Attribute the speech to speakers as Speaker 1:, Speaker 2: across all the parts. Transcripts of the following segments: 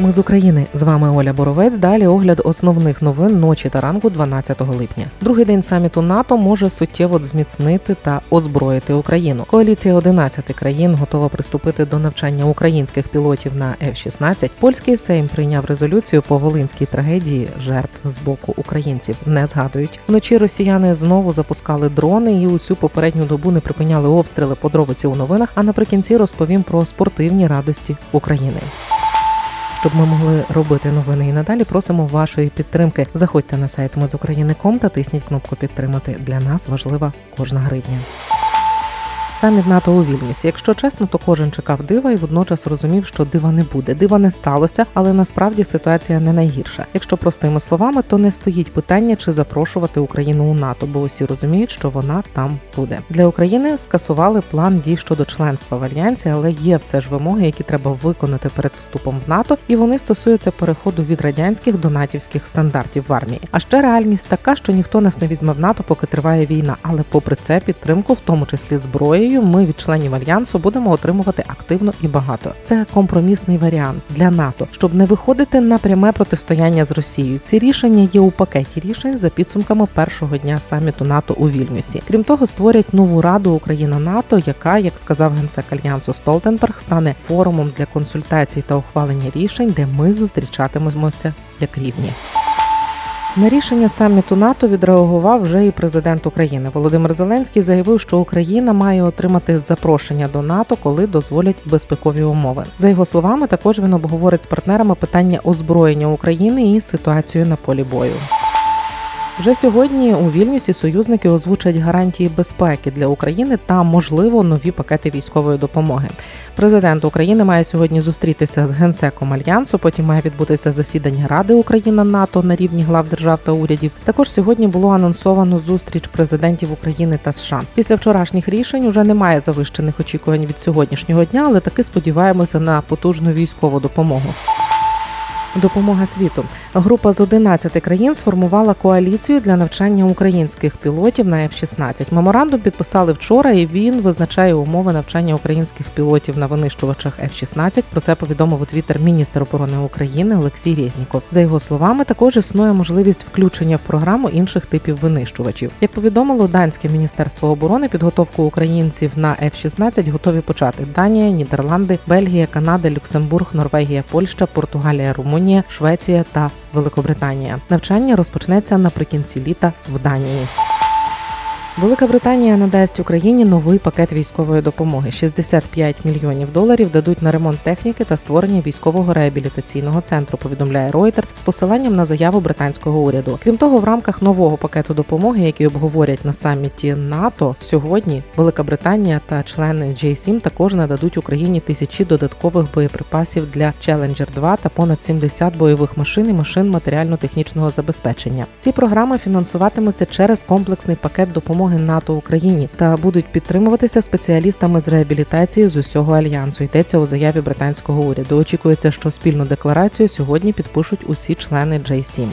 Speaker 1: Ми з України з вами Оля Боровець. Далі огляд основних новин ночі та ранку 12 липня. Другий день саміту НАТО може суттєво зміцнити та озброїти Україну. Коаліція 11 країн готова приступити до навчання українських пілотів на F-16. Польський Сейм прийняв резолюцію по волинській трагедії жертв з боку українців. Не згадують вночі. Росіяни знову запускали дрони і усю попередню добу не припиняли обстріли. Подробиці у новинах. А наприкінці розповім про спортивні радості України. Щоб ми могли робити новини і надалі, просимо вашої підтримки. Заходьте на сайт Ми з України.ком та тисніть кнопку підтримати. Для нас важлива кожна гривня. Саміт НАТО у Вільнюсі. Якщо чесно, то кожен чекав дива і водночас розумів, що дива не буде. Дива не сталося, але насправді ситуація не найгірша. Якщо простими словами, то не стоїть питання, чи запрошувати Україну у НАТО, бо усі розуміють, що вона там буде. Для України скасували план дій щодо членства в альянсі, але є все ж вимоги, які треба виконати перед вступом в НАТО, і вони стосуються переходу від радянських до натівських стандартів в армії. А ще реальність така, що ніхто нас не візьме в НАТО, поки триває війна, але попри це підтримку, в тому числі зброї зброєю ми від членів альянсу будемо отримувати активно і багато. Це компромісний варіант для НАТО, щоб не виходити на пряме протистояння з Росією. Ці рішення є у пакеті рішень за підсумками першого дня саміту НАТО у Вільнюсі. Крім того, створять нову раду Україна НАТО, яка, як сказав генсек альянсу Столтенберг, стане форумом для консультацій та ухвалення рішень, де ми зустрічатимемося як рівні. На рішення саміту НАТО відреагував вже і президент України. Володимир Зеленський заявив, що Україна має отримати запрошення до НАТО, коли дозволять безпекові умови. За його словами, також він обговорить з партнерами питання озброєння України і ситуацію на полі бою. Вже сьогодні у Вільнюсі союзники озвучать гарантії безпеки для України та, можливо, нові пакети військової допомоги. Президент України має сьогодні зустрітися з генсеком альянсу. Потім має відбутися засідання Ради Україна НАТО на рівні глав держав та урядів. Також сьогодні було анонсовано зустріч президентів України та США. Після вчорашніх рішень уже немає завищених очікувань від сьогоднішнього дня, але таки сподіваємося на потужну військову допомогу. Допомога світу. Група з 11 країн сформувала коаліцію для навчання українських пілотів на F-16. Меморандум підписали вчора, і він визначає умови навчання українських пілотів на винищувачах F-16. Про це повідомив у твіттер міністр оборони України Олексій Резніков. За його словами, також існує можливість включення в програму інших типів винищувачів. Як повідомило данське міністерство оборони, підготовку українців на F-16 готові почати Данія, Нідерланди, Бельгія, Канада, Люксембург, Норвегія, Польща, Португалія, Румунія. Швеція та Великобританія. Навчання розпочнеться наприкінці літа в Данії. Велика Британія надасть Україні новий пакет військової допомоги. 65 мільйонів доларів дадуть на ремонт техніки та створення військового реабілітаційного центру. Повідомляє Reuters з посиланням на заяву британського уряду. Крім того, в рамках нового пакету допомоги, який обговорять на саміті НАТО, сьогодні Велика Британія та члени J7 також нададуть Україні тисячі додаткових боєприпасів для Challenger 2 та понад 70 бойових машин і машин матеріально-технічного забезпечення. Ці програми фінансуватимуться через комплексний пакет допомоги допомоги НАТО Україні та будуть підтримуватися спеціалістами з реабілітації з усього альянсу. Йдеться у заяві британського уряду. Очікується, що спільну декларацію сьогодні підпишуть усі члени J7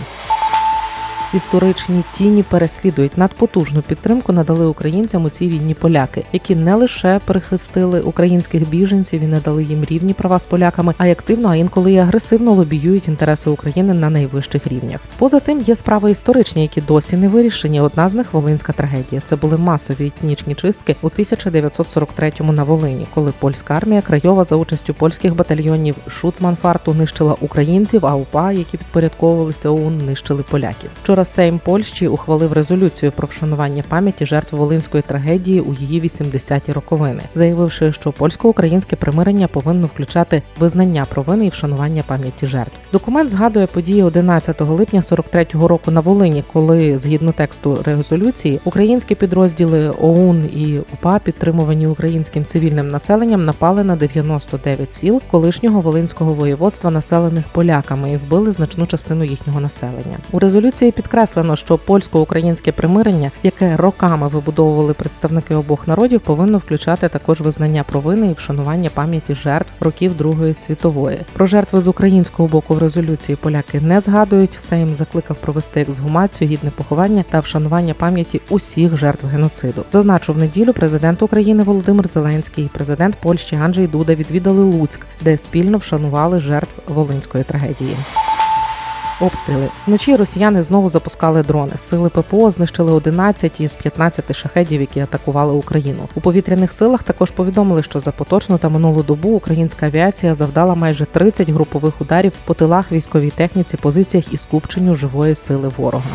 Speaker 1: історичні тіні переслідують надпотужну підтримку надали українцям у цій війні поляки, які не лише перехистили українських біженців і не дали їм рівні права з поляками, а й активно, а інколи і агресивно лобіюють інтереси України на найвищих рівнях. Поза тим є справи історичні, які досі не вирішені. Одна з них Волинська трагедія. Це були масові етнічні чистки у 1943-му на Волині, коли польська армія крайова за участю польських батальйонів Шуцманфарту нищила українців, а УПА, які підпорядковувалися ОУН, нищили поляків. Вчора Сейм Польщі ухвалив резолюцію про вшанування пам'яті жертв волинської трагедії у її 80-ті роковини, заявивши, що польсько-українське примирення повинно включати визнання провини і вшанування пам'яті жертв. Документ згадує події 11 липня 43-го року на Волині, коли згідно тексту резолюції українські підрозділи ОУН і УПА, підтримувані українським цивільним населенням, напали на 99 сіл колишнього волинського воєводства, населених поляками, і вбили значну частину їхнього населення. У резолюції під Підкреслено, що польсько-українське примирення, яке роками вибудовували представники обох народів, повинно включати також визнання провини і вшанування пам'яті жертв років Другої світової. Про жертви з українського боку в резолюції поляки не згадують. Сейм закликав провести ексгумацію, гідне поховання та вшанування пам'яті усіх жертв геноциду. Зазначу в неділю президент України Володимир Зеленський і президент Польщі Анджей Дуда відвідали Луцьк, де спільно вшанували жертв волинської трагедії. Обстріли вночі росіяни знову запускали дрони. Сили ППО знищили 11 із 15 шахедів, які атакували Україну. У повітряних силах також повідомили, що за поточну та минулу добу українська авіація завдала майже 30 групових ударів по тилах військовій техніці, позиціях і скупченню живої сили ворога.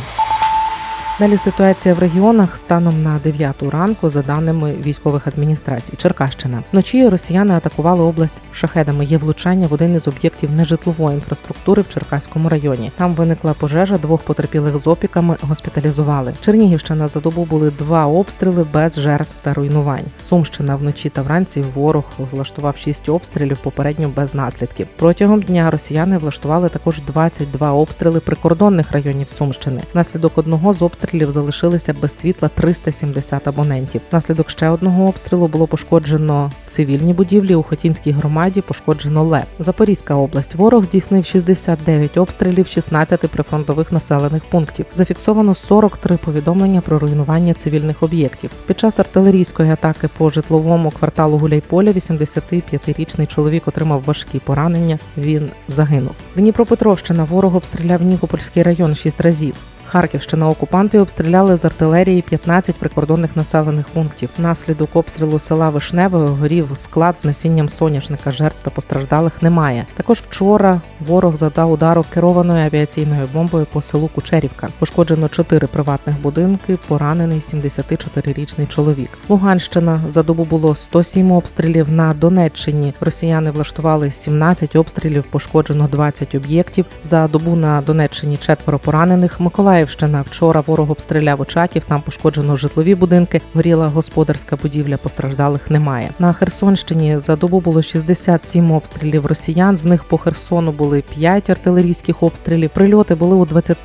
Speaker 1: Далі ситуація в регіонах станом на 9 ранку, за даними військових адміністрацій. Черкащина вночі росіяни атакували область шахедами. Є влучання в один із об'єктів нежитлової інфраструктури в Черкаському районі. Там виникла пожежа, двох потерпілих з опіками госпіталізували. Чернігівщина за добу були два обстріли без жертв та руйнувань. Сумщина вночі та вранці ворог влаштував шість обстрілів, попередньо без наслідків. Протягом дня росіяни влаштували також 22 обстріли прикордонних районів Сумщини. Наслідок одного з обстрілів обстрілів залишилися без світла 370 абонентів. Наслідок ще одного обстрілу було пошкоджено цивільні будівлі. У Хотінській громаді пошкоджено ЛЕП. Запорізька область. Ворог здійснив 69 обстрілів 16 прифронтових населених пунктів. Зафіксовано 43 повідомлення про руйнування цивільних об'єктів. Під час артилерійської атаки по житловому кварталу Гуляйполя 85-річний чоловік отримав важкі поранення. Він загинув. Дніпропетровщина ворог обстріляв Нікопольський район 6 разів. Харківщина окупанти обстріляли з артилерії 15 прикордонних населених пунктів. Наслідок обстрілу села Вишневе горів склад з насінням соняшника. Жертв та постраждалих немає. Також вчора ворог задав удару керованою авіаційною бомбою по селу Кучерівка. Пошкоджено 4 приватних будинки. Поранений 74-річний чоловік. Луганщина за добу було 107 обстрілів. На Донеччині росіяни влаштували 17 обстрілів. Пошкоджено 20 об'єктів. За добу на Донеччині четверо поранених. Миколаїв Миколаївщина. Вчора ворог обстріляв Очаків, там пошкоджено житлові будинки, горіла господарська будівля, постраждалих немає. На Херсонщині за добу було 67 обстрілів росіян. З них по Херсону були 5 артилерійських обстрілів. Прильоти були у 20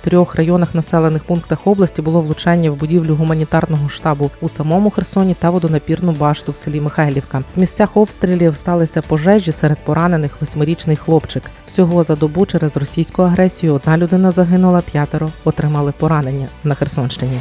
Speaker 1: трьох районах населених пунктах області було влучання в будівлю гуманітарного штабу у самому Херсоні та водонапірну башту в селі Михайлівка. В місцях обстрілів сталися пожежі серед поранених восьмирічний хлопчик. Всього за добу через російську агресію одна людина загинула, п'ятеро отримали поранення на Херсонщині.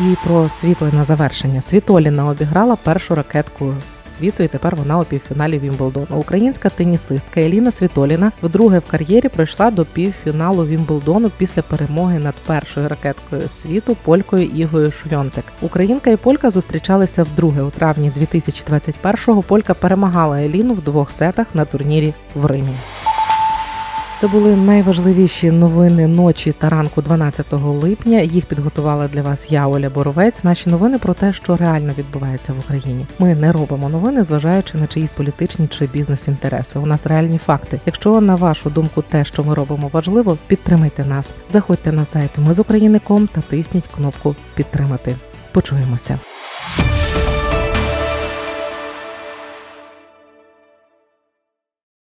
Speaker 1: І про світло на завершення Світоліна обіграла першу ракетку світу, і тепер вона у півфіналі Вімблдону. Українська тенісистка Еліна Світоліна вдруге в кар'єрі пройшла до півфіналу Вімблдону після перемоги над першою ракеткою світу полькою Ігою Швьонтек. Українка і Полька зустрічалися вдруге у травні 2021-го. Полька перемагала Еліну в двох сетах на турнірі в Римі. Це були найважливіші новини ночі та ранку 12 липня. Їх підготувала для вас я, Оля Боровець. Наші новини про те, що реально відбувається в Україні. Ми не робимо новини, зважаючи на чиїсь політичні чи бізнес-інтереси. У нас реальні факти. Якщо на вашу думку те, що ми робимо, важливо, підтримайте нас. Заходьте на сайт Ми з України.ком та тисніть кнопку Підтримати. Почуємося.